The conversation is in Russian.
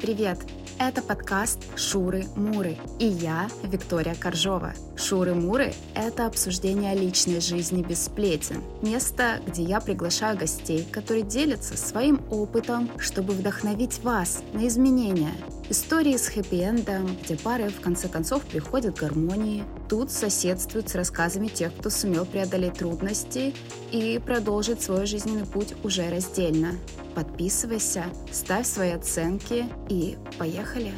Привет! Это подкаст «Шуры-Муры» и я, Виктория Коржова. «Шуры-Муры» — это обсуждение личной жизни без сплетен. Место, где я приглашаю гостей, которые делятся своим опытом, чтобы вдохновить вас на изменения. Истории с хэппи-эндом, где пары в конце концов приходят к гармонии. Тут соседствуют с рассказами тех, кто сумел преодолеть трудности и продолжить свой жизненный путь уже раздельно. Подписывайся, ставь свои оценки и поехали!